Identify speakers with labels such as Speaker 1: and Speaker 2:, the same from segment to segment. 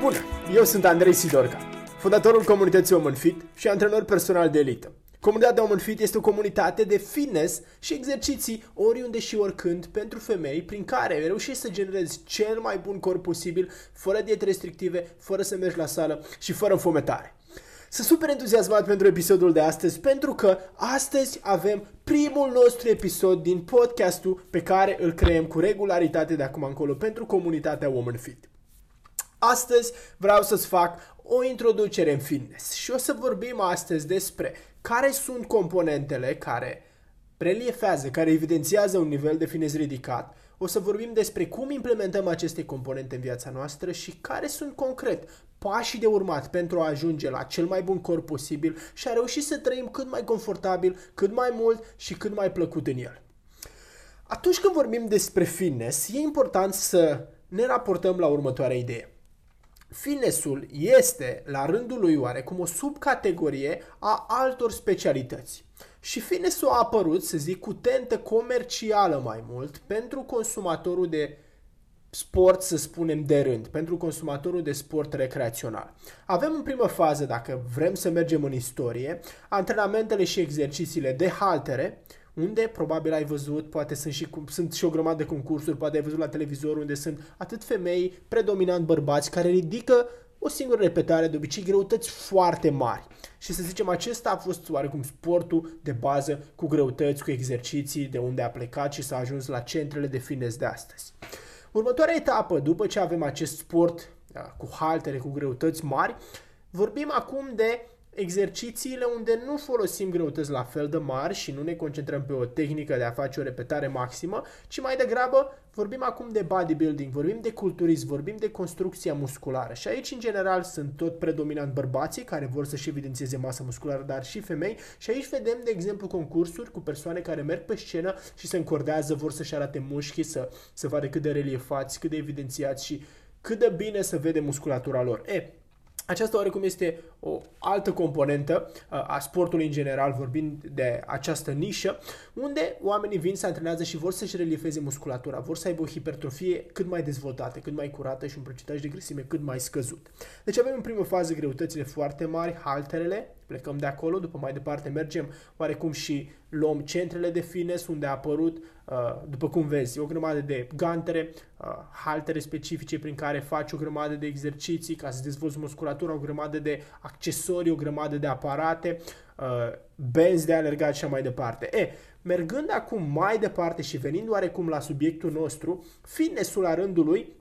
Speaker 1: Bună, eu sunt Andrei Sidorca, fondatorul comunității Omen Fit și antrenor personal de elită. Comunitatea Omen Fit este o comunitate de fitness și exerciții oriunde și oricând pentru femei prin care reușești să generezi cel mai bun corp posibil, fără diete restrictive, fără să mergi la sală și fără înfometare. Sunt super entuziasmat pentru episodul de astăzi pentru că astăzi avem primul nostru episod din podcastul pe care îl creăm cu regularitate de acum încolo pentru comunitatea Woman Fit. Astăzi vreau să-ți fac o introducere în fitness și o să vorbim astăzi despre care sunt componentele care reliefează, care evidențiază un nivel de fitness ridicat. O să vorbim despre cum implementăm aceste componente în viața noastră și care sunt concret pașii de urmat pentru a ajunge la cel mai bun corp posibil și a reuși să trăim cât mai confortabil, cât mai mult și cât mai plăcut în el. Atunci când vorbim despre fitness, e important să ne raportăm la următoarea idee. Fitnessul este, la rândul lui oarecum, o subcategorie a altor specialități. Și fitnessul a apărut, să zic, cu tentă comercială mai mult pentru consumatorul de sport, să spunem, de rând, pentru consumatorul de sport recreațional. Avem în primă fază, dacă vrem să mergem în istorie, antrenamentele și exercițiile de haltere, unde probabil ai văzut, poate sunt și, sunt și o grămadă de concursuri, poate ai văzut la televizor unde sunt atât femei, predominant bărbați, care ridică o singură repetare, de obicei greutăți foarte mari. Și să zicem, acesta a fost oarecum sportul de bază cu greutăți, cu exerciții, de unde a plecat și s-a ajuns la centrele de fitness de astăzi. Următoarea etapă, după ce avem acest sport da, cu haltere, cu greutăți mari, vorbim acum de exercițiile unde nu folosim greutăți la fel de mari și nu ne concentrăm pe o tehnică de a face o repetare maximă, ci mai degrabă vorbim acum de bodybuilding, vorbim de culturism, vorbim de construcția musculară. Și aici, în general, sunt tot predominant bărbații care vor să-și evidențieze masa musculară, dar și femei. Și aici vedem, de exemplu, concursuri cu persoane care merg pe scenă și se încordează, vor să-și arate mușchii, să, să vadă cât de reliefați, cât de evidențiați și cât de bine să vede musculatura lor. E, aceasta oarecum este o altă componentă uh, a sportului în general, vorbind de această nișă, unde oamenii vin să antrenează și vor să-și reliefeze musculatura, vor să aibă o hipertrofie cât mai dezvoltată, cât mai curată și un procentaj de grăsime cât mai scăzut. Deci avem în primă fază greutățile foarte mari, halterele, plecăm de acolo, după mai departe mergem oarecum și luăm centrele de fitness unde a apărut, uh, după cum vezi, o grămadă de gantere, uh, haltere specifice prin care faci o grămadă de exerciții ca să dezvolți musculatura, o grămadă de accesorii, o grămadă de aparate, uh, benzi de alergat și mai departe. E, mergând acum mai departe și venind oarecum la subiectul nostru, fitnessul la rândul lui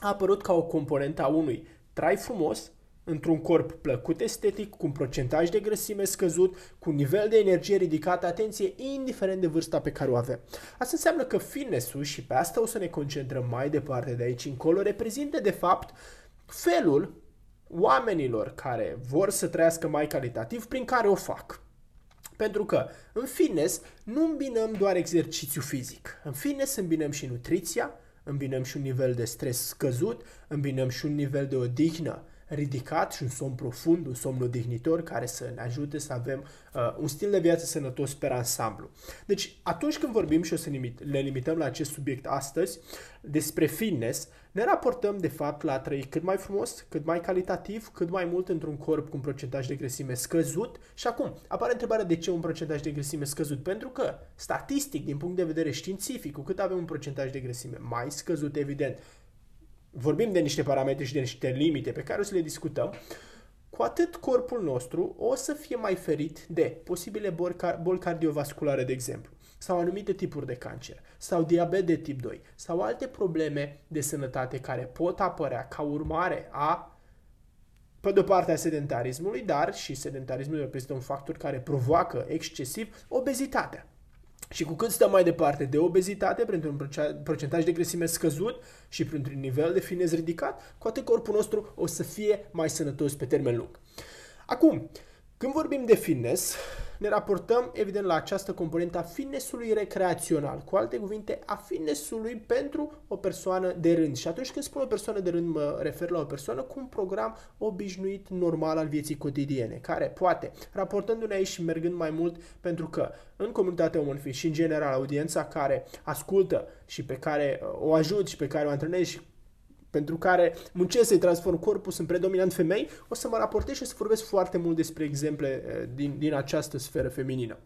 Speaker 1: a apărut ca o componentă a unui trai frumos, într-un corp plăcut estetic, cu un procentaj de grăsime scăzut, cu un nivel de energie ridicat, atenție, indiferent de vârsta pe care o avem. Asta înseamnă că fitness-ul, și pe asta o să ne concentrăm mai departe de aici încolo, reprezintă de fapt felul oamenilor care vor să trăiască mai calitativ prin care o fac. Pentru că în fitness nu îmbinăm doar exercițiu fizic. În fitness îmbinăm și nutriția, îmbinăm și un nivel de stres scăzut, îmbinăm și un nivel de odihnă ridicat și un somn profund, un somn odihnitor care să ne ajute să avem uh, un stil de viață sănătos pe ansamblu. Deci, atunci când vorbim și o să ne limităm la acest subiect astăzi, despre fitness, ne raportăm de fapt la a trăi cât mai frumos, cât mai calitativ, cât mai mult într-un corp cu un procentaj de grăsime scăzut. Și acum, apare întrebarea de ce un procentaj de grăsime scăzut? Pentru că, statistic, din punct de vedere științific, cu cât avem un procentaj de grăsime mai scăzut, evident, vorbim de niște parametri și de niște limite pe care o să le discutăm, cu atât corpul nostru o să fie mai ferit de posibile boli cardiovasculare, de exemplu, sau anumite tipuri de cancer, sau diabet de tip 2, sau alte probleme de sănătate care pot apărea ca urmare a pe de o parte a sedentarismului, dar și sedentarismul reprezintă un factor care provoacă excesiv obezitatea. Și cu cât stăm mai departe de obezitate, printr-un procentaj de grăsime scăzut și printr-un nivel de finez ridicat, cu atât corpul nostru o să fie mai sănătos pe termen lung. Acum, când vorbim de fitness, ne raportăm evident la această componentă a fitnessului recreațional, cu alte cuvinte, a fitnessului pentru o persoană de rând. Și atunci când spun o persoană de rând, mă refer la o persoană cu un program obișnuit, normal al vieții cotidiene, care poate, raportându-ne aici și mergând mai mult, pentru că în comunitatea Woman și în general audiența care ascultă și pe care uh, o ajut și pe care o antrenez și pentru care muncesc să-i transform corpul, sunt predominant femei, o să mă raportez și o să vorbesc foarte mult despre exemple eh, din, din această sferă feminină.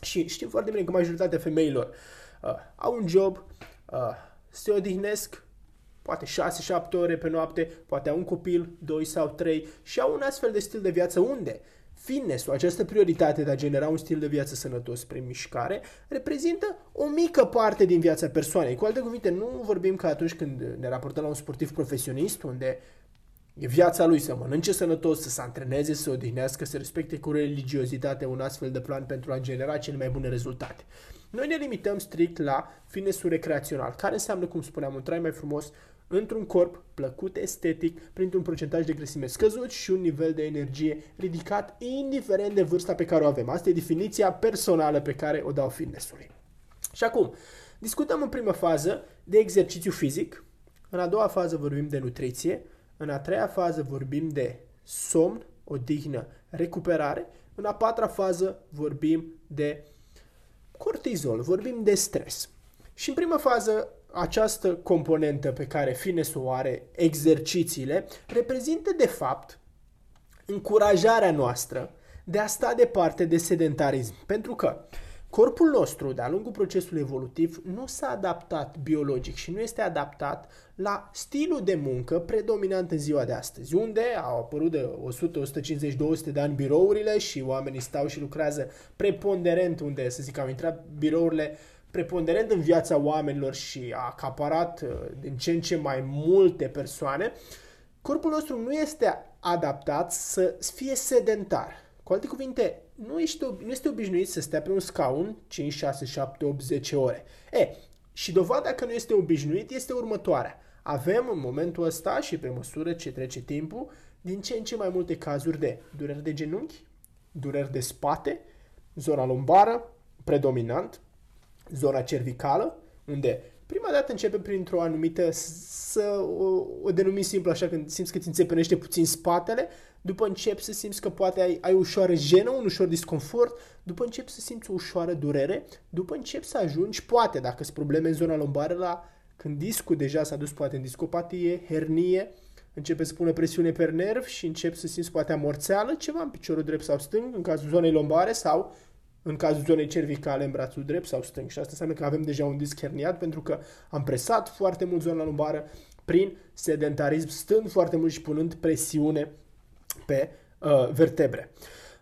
Speaker 1: Și știm foarte bine că majoritatea femeilor uh, au un job, uh, se odihnesc, poate 6-7 ore pe noapte, poate au un copil, 2 sau 3 și au un astfel de stil de viață unde fitness-ul, această prioritate de a genera un stil de viață sănătos prin mișcare, reprezintă o mică parte din viața persoanei. Cu alte cuvinte, nu vorbim ca atunci când ne raportăm la un sportiv profesionist, unde e viața lui să mănânce sănătos, să se antreneze, să se odihnească, să respecte cu religiozitate un astfel de plan pentru a genera cele mai bune rezultate. Noi ne limităm strict la fitness-ul recreațional, care înseamnă, cum spuneam, un trai mai frumos, într-un corp plăcut estetic, printr-un procentaj de grăsime scăzut și un nivel de energie ridicat, indiferent de vârsta pe care o avem. Asta e definiția personală pe care o dau fitnessului. Și acum, discutăm în prima fază de exercițiu fizic, în a doua fază vorbim de nutriție, în a treia fază vorbim de somn, odihnă, recuperare, în a patra fază vorbim de cortizol, vorbim de stres. Și în prima fază această componentă pe care fitness o are, exercițiile, reprezintă de fapt încurajarea noastră de a sta departe de sedentarism. Pentru că corpul nostru, de-a lungul procesului evolutiv, nu s-a adaptat biologic și nu este adaptat la stilul de muncă predominant în ziua de astăzi, unde au apărut de 100, 150, 200 de ani birourile și oamenii stau și lucrează preponderent, unde, să zic, au intrat birourile uh, preponderent în viața oamenilor și a acaparat uh, din ce în ce mai multe persoane, corpul nostru nu este adaptat să fie sedentar. Cu alte cuvinte, nu, ești, nu este obișnuit să stea pe un scaun 5, 6, 7, 8, 10 ore. E, și dovada că nu este obișnuit este următoarea. Avem în momentul ăsta și pe măsură ce trece timpul, din ce în ce mai multe cazuri de dureri de genunchi, dureri de spate, zona lombară, predominant, zona cervicală, unde prima dată începe printr-o anumită, să o, o denumi simplu așa, când simți că ți înțepenește puțin spatele, după încep să simți că poate ai, ai ușoară jenă, un ușor disconfort, după încep să simți o ușoară durere, după încep să ajungi, poate, dacă sunt probleme în zona lombară, la când discul deja s-a dus poate în discopatie, hernie, începe să pune presiune pe nerv și încep să simți poate amorțeală, ceva în piciorul drept sau stâng, în cazul zonei lombare sau în cazul zonei cervicale în brațul drept sau stâng. Și asta înseamnă că avem deja un disc herniat pentru că am presat foarte mult zona lumbară prin sedentarism, stând foarte mult și punând presiune pe uh, vertebre.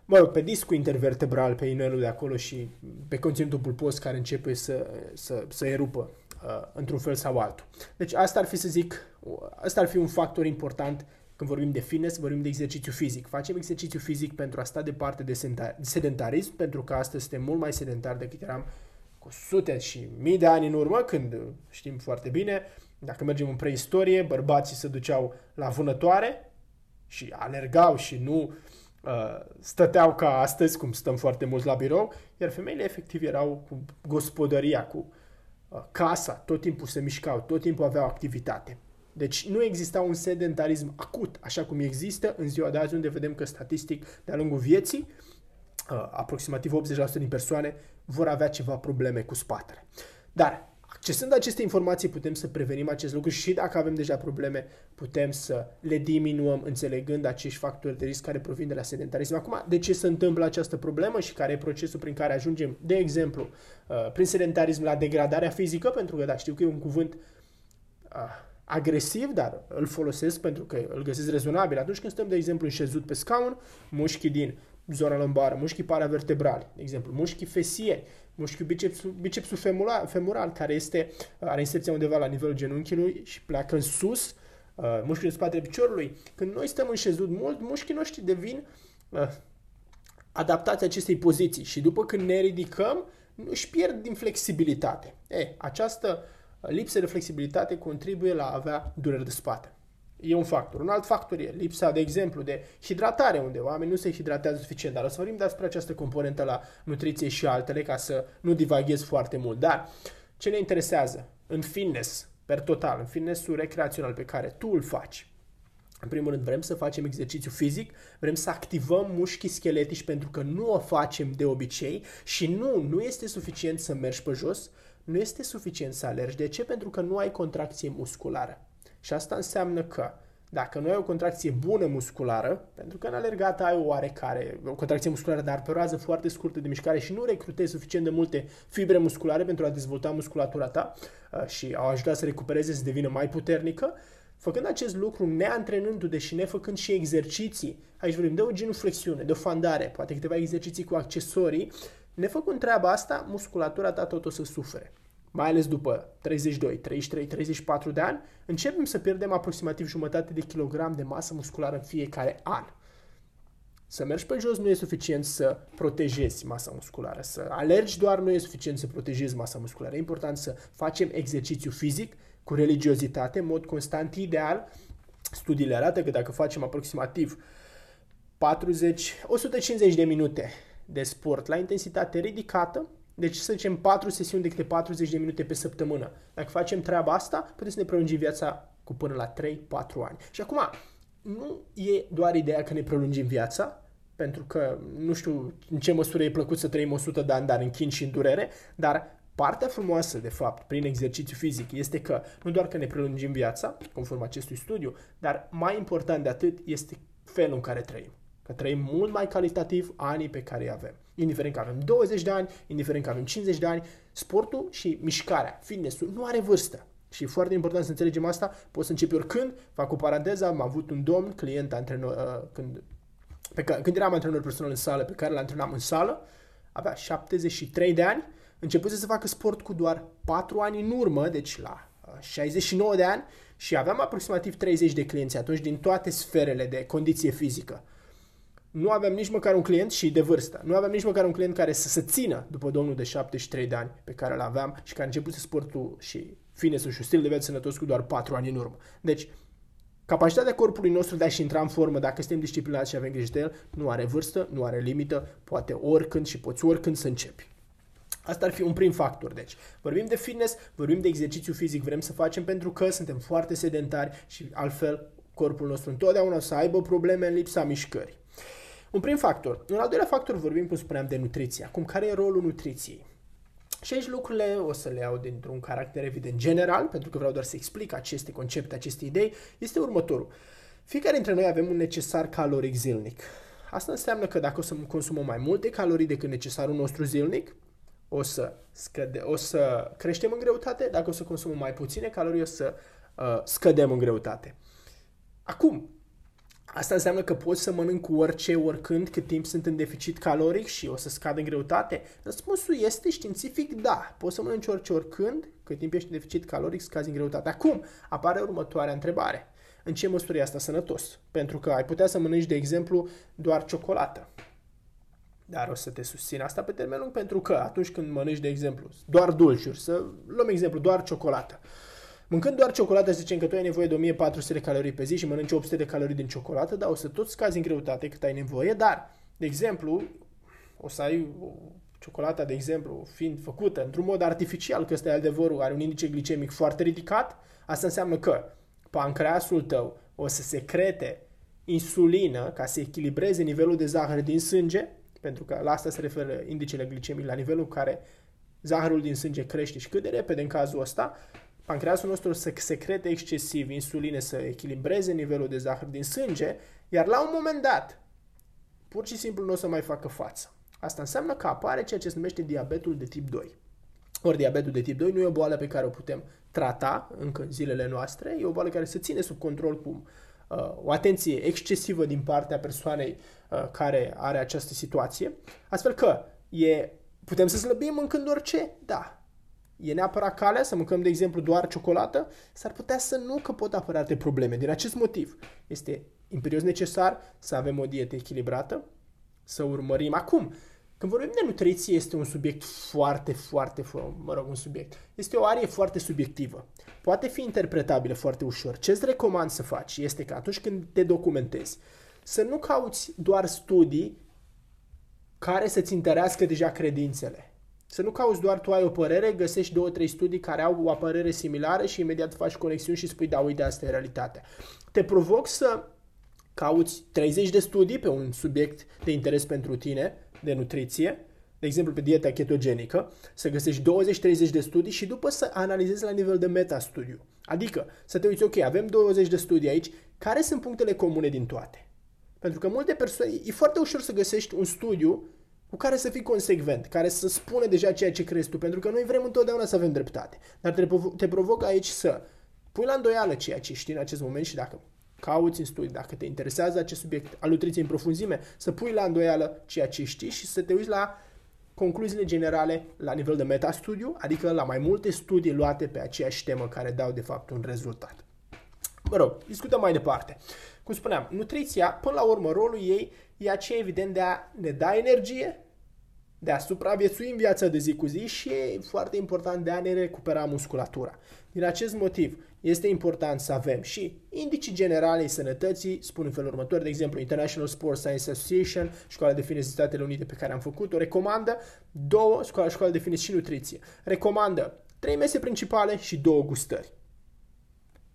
Speaker 1: Mă rog, pe discul intervertebral, pe inelul de acolo și pe conținutul pulpos care începe să, să, să erupă uh, într-un fel sau altul. Deci asta ar fi, să zic, asta ar fi un factor important când vorbim de fitness, vorbim de exercițiu fizic. Facem exercițiu fizic pentru a sta departe de sedentarism, pentru că astăzi suntem mult mai sedentari decât eram cu sute și mii de ani în urmă, când știm foarte bine, dacă mergem în preistorie, bărbații se duceau la vânătoare și alergau și nu uh, stăteau ca astăzi, cum stăm foarte mulți la birou, iar femeile efectiv erau cu gospodăria, cu uh, casa, tot timpul se mișcau, tot timpul aveau activitate. Deci nu exista un sedentarism acut, așa cum există în ziua de azi, unde vedem că statistic, de-a lungul vieții, uh, aproximativ 80% din persoane vor avea ceva probleme cu spatele. Dar, accesând aceste informații, putem să prevenim acest lucru și dacă avem deja probleme, putem să le diminuăm înțelegând acești factori de risc care provin de la sedentarism. Acum, de ce se întâmplă această problemă și care e procesul prin care ajungem, de exemplu, uh, prin sedentarism la degradarea fizică, pentru că, da, știu că e un cuvânt uh, agresiv, dar îl folosesc pentru că îl găsesc rezonabil. Atunci când stăm, de exemplu, înșezut pe scaun, mușchii din zona lombară, mușchii paravertebrali, de exemplu, mușchii fesieni, mușchiul bicepsul, bicepsul femural, femural, care este, are inserția undeva la nivelul genunchiului și pleacă în sus, uh, mușchiul în spatele piciorului. Când noi stăm înșezut mult, mușchii noștri devin uh, adaptați acestei poziții și după când ne ridicăm, își pierd din flexibilitate. E, această lipsă de flexibilitate contribuie la a avea dureri de spate. E un factor. Un alt factor e lipsa, de exemplu, de hidratare, unde oamenii nu se hidratează suficient. Dar o să vorbim despre această componentă la nutriție și altele, ca să nu divaghez foarte mult. Dar ce ne interesează în fitness, per total, în fitnessul recreațional pe care tu îl faci, în primul rând, vrem să facem exercițiu fizic, vrem să activăm mușchii scheletici pentru că nu o facem de obicei și nu, nu este suficient să mergi pe jos, nu este suficient să alergi. De ce? Pentru că nu ai contracție musculară. Și asta înseamnă că dacă nu ai o contracție bună musculară, pentru că în alergat ai o oarecare, o contracție musculară, dar pe o rază foarte scurtă de mișcare și nu recrutezi suficient de multe fibre musculare pentru a dezvolta musculatura ta uh, și a ajuta să recupereze, să devină mai puternică, Făcând acest lucru, neantrenându-te și nefăcând și exerciții, aici vorbim de o genuflexiune, de o fandare, poate câteva exerciții cu accesorii, nefăcând treaba asta, musculatura ta tot o să sufere. Mai ales după 32, 33, 34 de ani, începem să pierdem aproximativ jumătate de kilogram de masă musculară în fiecare an. Să mergi pe jos nu e suficient să protejezi masa musculară. Să alergi doar nu e suficient să protejezi masa musculară. E important să facem exercițiu fizic cu religiozitate, în mod constant, ideal. Studiile arată că dacă facem aproximativ 40, 150 de minute de sport la intensitate ridicată, deci să zicem 4 sesiuni de câte 40 de minute pe săptămână. Dacă facem treaba asta, putem să ne prelungim viața cu până la 3-4 ani. Și acum, nu e doar ideea că ne prelungim viața, pentru că nu știu în ce măsură e plăcut să trăim 100 de ani, dar în chin și în durere, dar Partea frumoasă, de fapt, prin exercițiu fizic este că nu doar că ne prelungim viața, conform acestui studiu, dar mai important de atât este felul în care trăim. Că trăim mult mai calitativ anii pe care îi avem. Indiferent că avem 20 de ani, indiferent că avem 50 de ani, sportul și mișcarea, fitnessul, nu are vârstă. Și e foarte important să înțelegem asta. Poți să începi oricând. Fac o paranteză, am avut un domn, client, antrenor, uh, când, pe care, când eram antrenor personal în sală, pe care l antrenam în sală, avea 73 de ani, începuse să facă sport cu doar 4 ani în urmă, deci la 69 uh, de ani, și aveam aproximativ 30 de clienți atunci din toate sferele de condiție fizică. Nu aveam nici măcar un client și de vârstă. Nu aveam nici măcar un client care să se țină după domnul de 73 de ani pe care îl aveam și care a început să sportul și finesul și stil de viață sănătos cu doar 4 ani în urmă. Deci, capacitatea corpului nostru de a-și intra în formă dacă suntem disciplinați și avem grijă de el nu are vârstă, nu are limită, poate oricând și poți oricând să începi. Asta ar fi un prim factor. Deci, vorbim de fitness, vorbim de exercițiu fizic, vrem să facem pentru că suntem foarte sedentari și altfel corpul nostru întotdeauna să aibă probleme în lipsa mișcării. Un prim factor. Un al doilea factor vorbim, cum spuneam, de nutriție. Acum, care e rolul nutriției? Și aici lucrurile o să le iau dintr-un caracter evident general, pentru că vreau doar să explic aceste concepte, aceste idei, este următorul. Fiecare dintre noi avem un necesar caloric zilnic. Asta înseamnă că dacă o să consumăm mai multe calorii decât necesarul nostru zilnic, o să, scăde, o să creștem în greutate, dacă o să consumăm mai puține calorii, o să uh, scădem în greutate. Acum, asta înseamnă că poți să mănânc cu orice, oricând, cât timp sunt în deficit caloric și o să scad în greutate? Răspunsul este științific da. Poți să mănânci orice, oricând, cât timp ești în deficit caloric, scazi în greutate. Acum, apare următoarea întrebare. În ce măsură e asta sănătos? Pentru că ai putea să mănânci, de exemplu, doar ciocolată dar o să te susțin asta pe termen lung pentru că atunci când mănânci, de exemplu, doar dulciuri, să luăm exemplu, doar ciocolată. Mâncând doar ciocolată, să zicem că tu ai nevoie de 1400 de calorii pe zi și mănânci 800 de calorii din ciocolată, dar o să tot scazi în greutate cât ai nevoie, dar, de exemplu, o să ai o ciocolata, de exemplu, fiind făcută într-un mod artificial, că ăsta e adevărul, are un indice glicemic foarte ridicat, asta înseamnă că pancreasul tău o să secrete insulină ca să echilibreze nivelul de zahăr din sânge, pentru că la asta se referă indicele glicemic, la nivelul în care zahărul din sânge crește și cât de repede în cazul ăsta, pancreasul nostru să secrete excesiv insuline, să echilibreze nivelul de zahăr din sânge, iar la un moment dat, pur și simplu nu o să mai facă față. Asta înseamnă că apare ceea ce se numește diabetul de tip 2. Ori diabetul de tip 2 nu e o boală pe care o putem trata încă în zilele noastre, e o boală care se ține sub control cu uh, o atenție excesivă din partea persoanei uh, care are această situație, astfel că e, putem să slăbim mâncând orice? Da. E neapărat calea să mâncăm, de exemplu, doar ciocolată? S-ar putea să nu, că pot apărea alte probleme. Din acest motiv, este imperios necesar să avem o dietă echilibrată, să urmărim acum. Când Când vorbim de nutriție, este un subiect foarte, foarte, mă rog, un subiect. Este o arie foarte subiectivă. Poate fi interpretabilă foarte ușor. Ce îți recomand să faci este că atunci când te documentezi, să nu cauți doar studii care să-ți întărească deja credințele. Să nu cauți doar tu ai o părere, găsești două, trei studii care au o părere similară și imediat faci conexiuni și spui, da, uite, asta e realitatea. Te provoc să cauți 30 de studii pe un subiect de interes pentru tine, de nutriție, de exemplu pe dieta ketogenică, să găsești 20-30 de studii și după să analizezi la nivel de meta-studiu. Adică să te uiți, ok, avem 20 de studii aici, care sunt punctele comune din toate? Pentru că multe persoane, e foarte ușor să găsești un studiu cu care să fii consecvent, care să spune deja ceea ce crezi tu, pentru că noi vrem întotdeauna să avem dreptate. Dar te, provo- te provoc aici să pui la îndoială ceea ce știi în acest moment și dacă cauți în studii, dacă te interesează acest subiect al nutriției în profunzime, să pui la îndoială ceea ce știi și să te uiți la concluziile generale la nivel de metastudiu, adică la mai multe studii luate pe aceeași temă care dau de fapt un rezultat. Mă rog, discutăm mai departe. Cum spuneam, nutriția, până la urmă, rolul ei e aceea evident de a ne da energie, de a supraviețui în viața de zi cu zi și e foarte important de a ne recupera musculatura. Din acest motiv, este important să avem și indicii generale ai sănătății, spun în felul următor, de exemplu, International Sports Science Association, școala de fitness Statele Unite pe care am făcut-o, recomandă două, școala, școala de fitness și nutriție, recomandă trei mese principale și două gustări.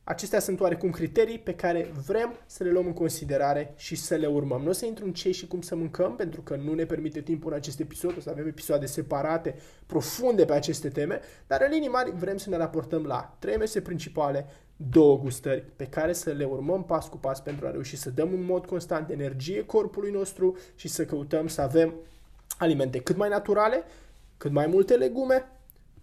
Speaker 1: Acestea sunt oarecum criterii pe care vrem să le luăm în considerare și să le urmăm. Nu o să intru în ce și cum să mâncăm, pentru că nu ne permite timpul în acest episod, o să avem episoade separate, profunde pe aceste teme, dar în linii mari vrem să ne raportăm la trei mese principale, două gustări pe care să le urmăm pas cu pas pentru a reuși să dăm în mod constant energie corpului nostru și să căutăm să avem alimente cât mai naturale, cât mai multe legume,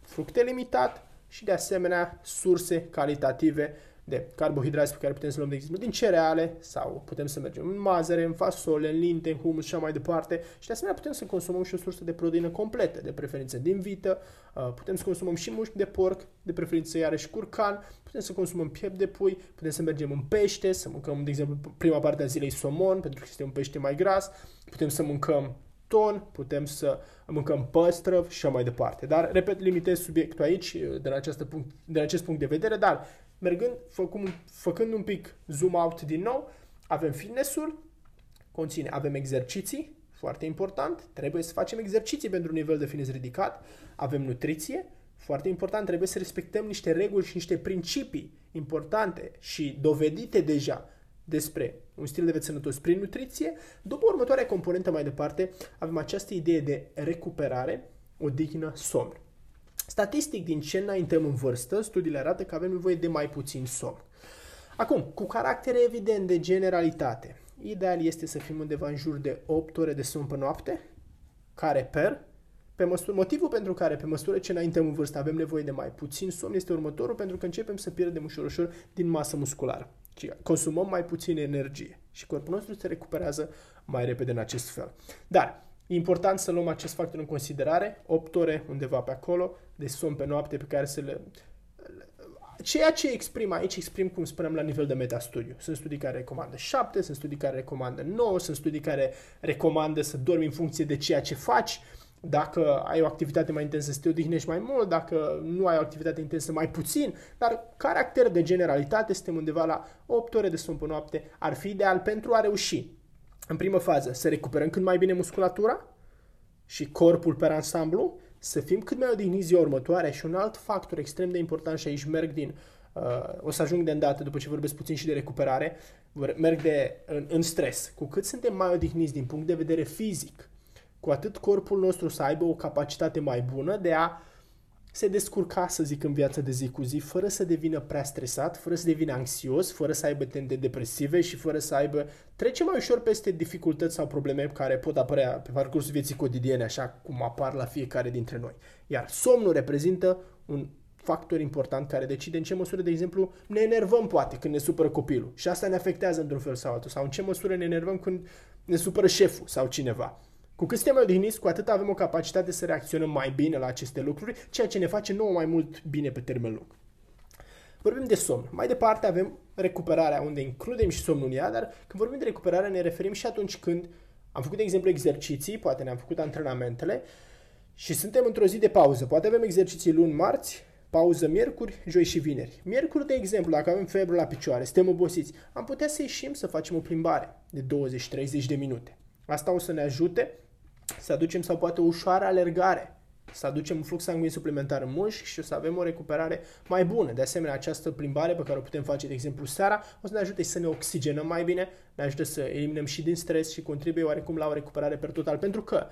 Speaker 1: fructe limitat și de asemenea surse calitative de carbohidrați pe care putem să luăm, de exemplu, din cereale sau putem să mergem în mazăre, în fasole, în linte, în humus și așa mai departe. Și de asemenea putem să consumăm și o sursă de proteină completă, de preferință din vită, uh, putem să consumăm și mușchi de porc, de preferință iarăși curcan, putem să consumăm piept de pui, putem să mergem în pește, să mâncăm, de exemplu, prima parte a zilei somon, pentru că este un pește mai gras, putem să mâncăm ton, putem să mâncăm păstrăv și așa mai departe. Dar, repet, limitez subiectul aici, uh, de la, acest punct, de la acest punct de vedere, dar mergând, făcând, făcând un pic zoom out din nou, avem fitnessul, conține, avem exerciții, foarte important, trebuie să facem exerciții pentru un nivel de fitness ridicat, avem nutriție, foarte important, trebuie să respectăm niște reguli și niște principii importante și dovedite deja despre un stil de viață sănătos prin nutriție. După următoarea componentă mai departe, avem această idee de recuperare, odihnă, somn. Statistic, din ce înaintăm în vârstă, studiile arată că avem nevoie de mai puțin somn. Acum, cu caracter evident de generalitate, ideal este să fim undeva în jur de 8 ore de somn pe noapte, care per, pe măsură, motivul pentru care pe măsură ce înaintăm în vârstă avem nevoie de mai puțin somn este următorul, pentru că începem să pierdem ușor ușor din masă musculară. Consumăm mai puțin energie și corpul nostru se recuperează mai repede în acest fel. Dar E important să luăm acest factor în considerare, 8 ore undeva pe acolo de somn pe noapte pe care să le... Ceea ce exprim aici, exprim, cum spuneam, la nivel de metastudiu. Sunt studii care recomandă 7, sunt studii care recomandă 9, sunt studii care recomandă să dormi în funcție de ceea ce faci, dacă ai o activitate mai intensă să te odihnești mai mult, dacă nu ai o activitate intensă mai puțin, dar caracter de generalitate suntem undeva la 8 ore de somn pe noapte, ar fi ideal pentru a reuși în primă fază, să recuperăm cât mai bine musculatura și corpul pe ansamblu, să fim cât mai odihniți ziua următoare și un alt factor extrem de important și aici merg din, uh, o să ajung de îndată după ce vorbesc puțin și de recuperare, merg de, în, în stres. Cu cât suntem mai odihniți din punct de vedere fizic, cu atât corpul nostru să aibă o capacitate mai bună de a uh, se descurca, să zic, în viața de zi cu zi, fără să devină prea stresat, fără să devină anxios, fără să aibă tende depresive și fără să aibă... Trece mai ușor peste dificultăți sau probleme care pot apărea pe parcursul vieții cotidiene, așa cum apar la fiecare dintre noi. Iar somnul reprezintă un factor important care decide în ce măsură, de exemplu, ne enervăm poate când ne supără copilul și asta ne afectează într-un fel sau altul sau în ce măsură ne enervăm când ne supără șeful sau cineva. Cu cât suntem mai odihniți, cu atât avem o capacitate să reacționăm mai bine la aceste lucruri, ceea ce ne face nouă mai mult bine pe termen lung. Vorbim de somn. Mai departe avem recuperarea, unde includem și somnul în ea, dar când vorbim de recuperare ne referim și atunci când Am făcut, de exemplu, exerciții, poate ne-am făcut antrenamentele și suntem într-o zi de pauză. Poate avem exerciții luni, marți, pauză miercuri, joi și vineri. Miercuri, de exemplu, dacă avem febră la picioare, suntem obosiți, am putea să ieșim să facem o plimbare de 20-30 de minute. Asta o să ne ajute să aducem sau poate o ușoară alergare să aducem un flux sanguin suplimentar în mușchi și o să avem o recuperare mai bună. De asemenea, această plimbare pe care o putem face, de exemplu, seara, o să ne ajute să ne oxigenăm mai bine, ne ajută să eliminăm și din stres și contribuie oarecum la o recuperare per total. Pentru că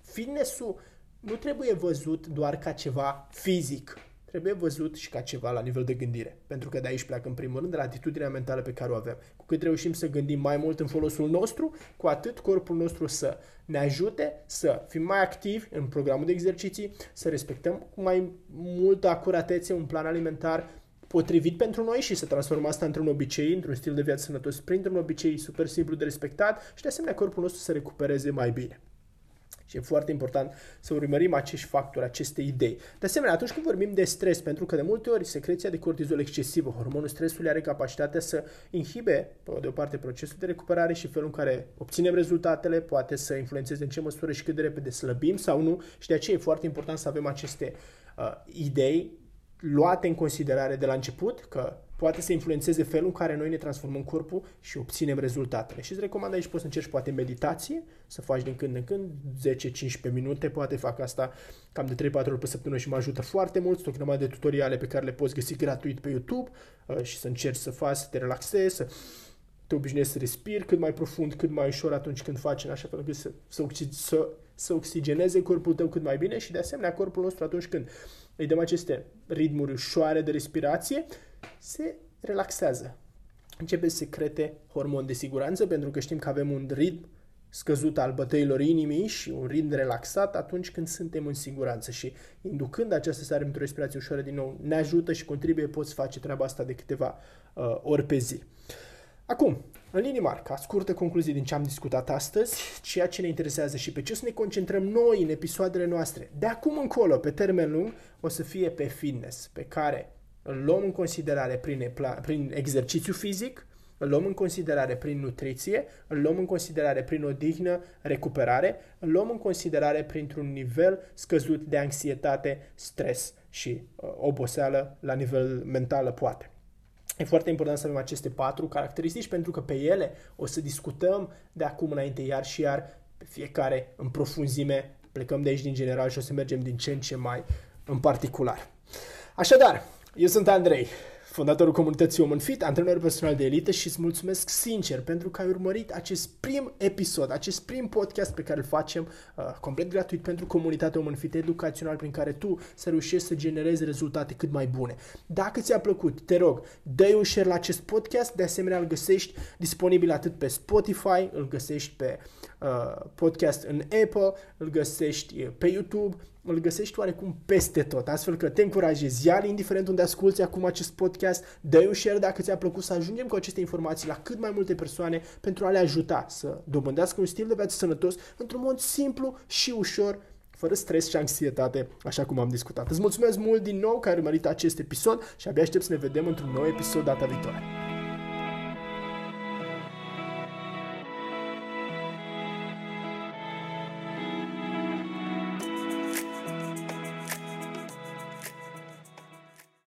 Speaker 1: fitness-ul nu trebuie văzut doar ca ceva fizic, trebuie văzut și ca ceva la nivel de gândire. Pentru că de aici pleacă în primul rând de la atitudinea mentală pe care o avem. Cu cât reușim să gândim mai mult în folosul nostru, cu atât corpul nostru să ne ajute să fim mai activi în programul de exerciții, să respectăm cu mai multă acuratețe un plan alimentar potrivit pentru noi și să transformăm asta într-un obicei, într-un stil de viață sănătos, printr-un obicei super simplu de respectat și de asemenea corpul nostru să recupereze mai bine. Și e foarte important să urmărim acești factori, aceste idei. De asemenea, atunci când vorbim de stres, pentru că de multe ori secreția de cortizol excesivă, hormonul stresului are capacitatea să inhibe, pe de o parte, procesul de recuperare și felul în care obținem rezultatele, poate să influențeze în ce măsură și cât de repede slăbim sau nu și de aceea e foarte important să avem aceste uh, idei luate în considerare de la început, că poate să influențeze felul în care noi ne transformăm corpul și obținem rezultatele. Și îți recomand aici poți să încerci poate meditație, să faci din când în când, 10-15 minute, poate fac asta cam de 3-4 ori pe săptămână și mă ajută foarte mult. Sunt o grămadă de tutoriale pe care le poți găsi gratuit pe YouTube uh, și să încerci să faci, să te relaxezi, să te obișnuiești să respiri cât mai profund, cât mai ușor atunci când faci în așa fel încât să, să, să, să oxigeneze corpul tău cât mai bine și de asemenea corpul nostru atunci când îi dăm aceste ritmuri ușoare de respirație, se relaxează. Începe să secrete hormon de siguranță pentru că știm că avem un ritm scăzut al bătăilor inimii și un ritm relaxat atunci când suntem în siguranță și inducând această stare într-o respirație ușoară din nou ne ajută și contribuie, poți face treaba asta de câteva uh, ori pe zi. Acum, în linii mari, ca scurtă concluzie din ce am discutat astăzi, ceea ce ne interesează și pe ce să ne concentrăm noi în episoadele noastre, de acum încolo, pe termen lung, o să fie pe fitness, pe care îl luăm în considerare prin, prin exercițiu fizic, îl luăm în considerare prin nutriție, îl luăm în considerare prin odihnă, recuperare, îl luăm în considerare printr-un nivel scăzut de anxietate, stres și uh, oboseală la nivel mental poate. E foarte important să avem aceste patru caracteristici pentru că pe ele o să discutăm de acum înainte iar și iar pe fiecare în profunzime. Plecăm de aici din general și o să mergem din ce în ce mai în particular. Așadar, eu sunt Andrei fondatorul comunității Omen Fit, antrenor personal de elită și îți mulțumesc sincer pentru că ai urmărit acest prim episod, acest prim podcast pe care îl facem uh, complet gratuit pentru comunitatea Omen Fit educațional prin care tu să reușești să generezi rezultate cât mai bune. Dacă ți-a plăcut, te rog, dă un share la acest podcast, de asemenea îl găsești disponibil atât pe Spotify, îl găsești pe uh, podcast în Apple, îl găsești uh, pe YouTube, îl găsești oarecum peste tot, astfel că te încurajezi iar, indiferent unde asculti acum acest podcast, dă un share dacă ți-a plăcut să ajungem cu aceste informații la cât mai multe persoane pentru a le ajuta să dobândească un stil de viață sănătos într-un mod simplu și ușor, fără stres și anxietate, așa cum am discutat. Îți mulțumesc mult din nou că ai urmărit acest episod și abia aștept să ne vedem într-un nou episod data viitoare.